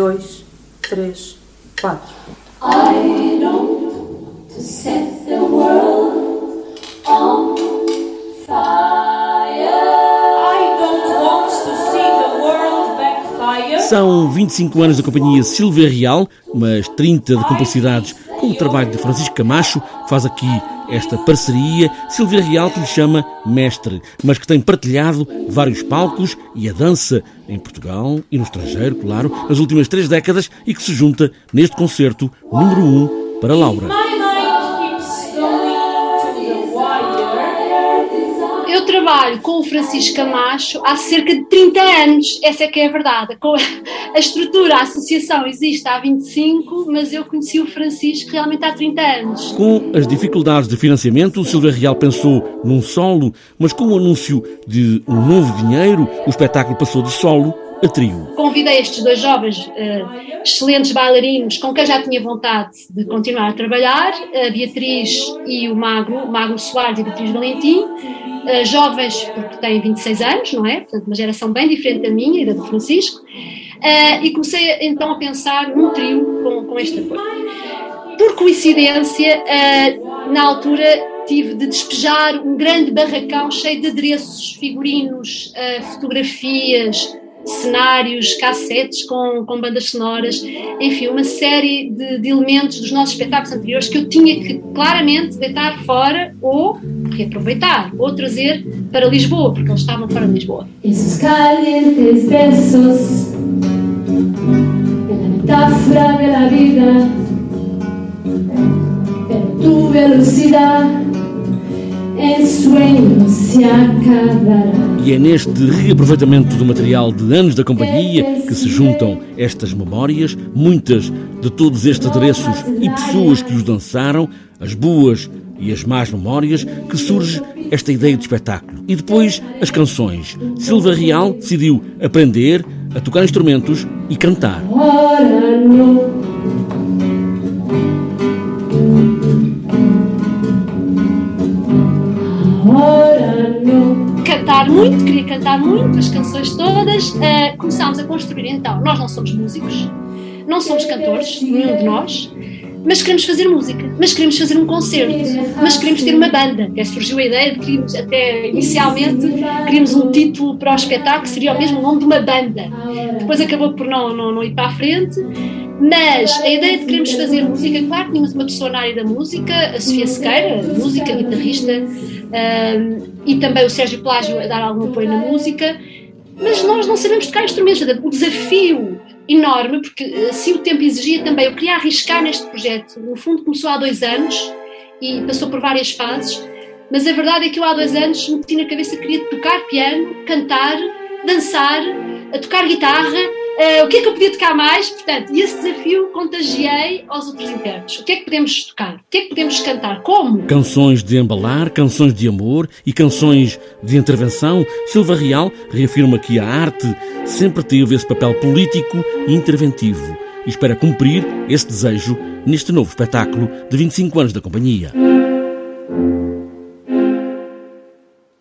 dois, três, quatro. I long to set the world on fire. I don't want to see the world backfire. São 25 anos da companhia Silvia Real, mas 30 de complicidades com o trabalho de Francisco Camacho, que faz aqui esta parceria. Silvia Real, que lhe chama mestre, mas que tem partilhado vários palcos e a dança em Portugal e no estrangeiro, claro, nas últimas três décadas e que se junta neste concerto número 1 um para Laura. Trabalho com o Francisco Camacho há cerca de 30 anos, essa é que é a verdade. A estrutura, a associação existe há 25, mas eu conheci o Francisco realmente há 30 anos. Com as dificuldades de financiamento, o Silvia Real pensou num solo, mas com o anúncio de um novo dinheiro, o espetáculo passou de solo a trio. Convidei estes dois jovens eh, excelentes bailarinos com quem já tinha vontade de continuar a trabalhar, a Beatriz e o Magro, o Magro Soares e Beatriz Valentim, eh, jovens porque têm 26 anos, não é? Portanto, uma geração bem diferente da minha e da do Francisco, eh, e comecei então a pensar num trio com, com este apoio. Por coincidência, na altura tive de despejar um grande barracão cheio de adereços, figurinos, fotografias, cenários, cassetes com, com bandas sonoras, enfim, uma série de, de elementos dos nossos espetáculos anteriores que eu tinha que claramente deitar fora ou reaproveitar, ou trazer para Lisboa, porque eles estavam fora de Lisboa. Esos calientes la metáfora de la vida, pero tu velocidad se acabará. E é neste reaproveitamento do material de anos da companhia que se juntam estas memórias, muitas de todos estes adereços e pessoas que os dançaram, as boas e as más memórias, que surge esta ideia de espetáculo. E depois as canções. Silva Real decidiu aprender a tocar instrumentos e cantar. No. Cantar muito, queria cantar muito, as canções todas. Eh, começámos a construir então. Nós não somos músicos, não somos cantores, nenhum de nós, mas queremos fazer música, mas queremos fazer um concerto, mas queremos ter uma banda. Até surgiu a ideia de que queríamos, até inicialmente, queríamos um título para o espetáculo, que seria o mesmo nome de uma banda. Depois acabou por não, não, não ir para a frente, mas a ideia de queremos fazer música, claro, tínhamos uma pessoa na área da música, a Sofia Sequeira, música, guitarrista, ahm, e também o Sérgio Plágio a dar algum apoio na música, mas nós não sabemos tocar instrumentos. O desafio enorme, porque eh, se o tempo exigia também, eu queria arriscar neste projeto. No fundo, começou há dois anos e passou por várias fases, mas a verdade é que eu há dois anos meti na cabeça que queria tocar piano, cantar, dançar, tocar guitarra. Eh, o que é que eu podia tocar mais? Portanto, e esse desafio contagiei aos outros internos. O que é que podemos tocar? O que é que podemos cantar? Como? Canções de embalar, canções de amor e canções de intervenção, Silva Real reafirma que a arte sempre teve esse papel político e interventivo e espera cumprir esse desejo neste novo espetáculo de 25 anos da companhia.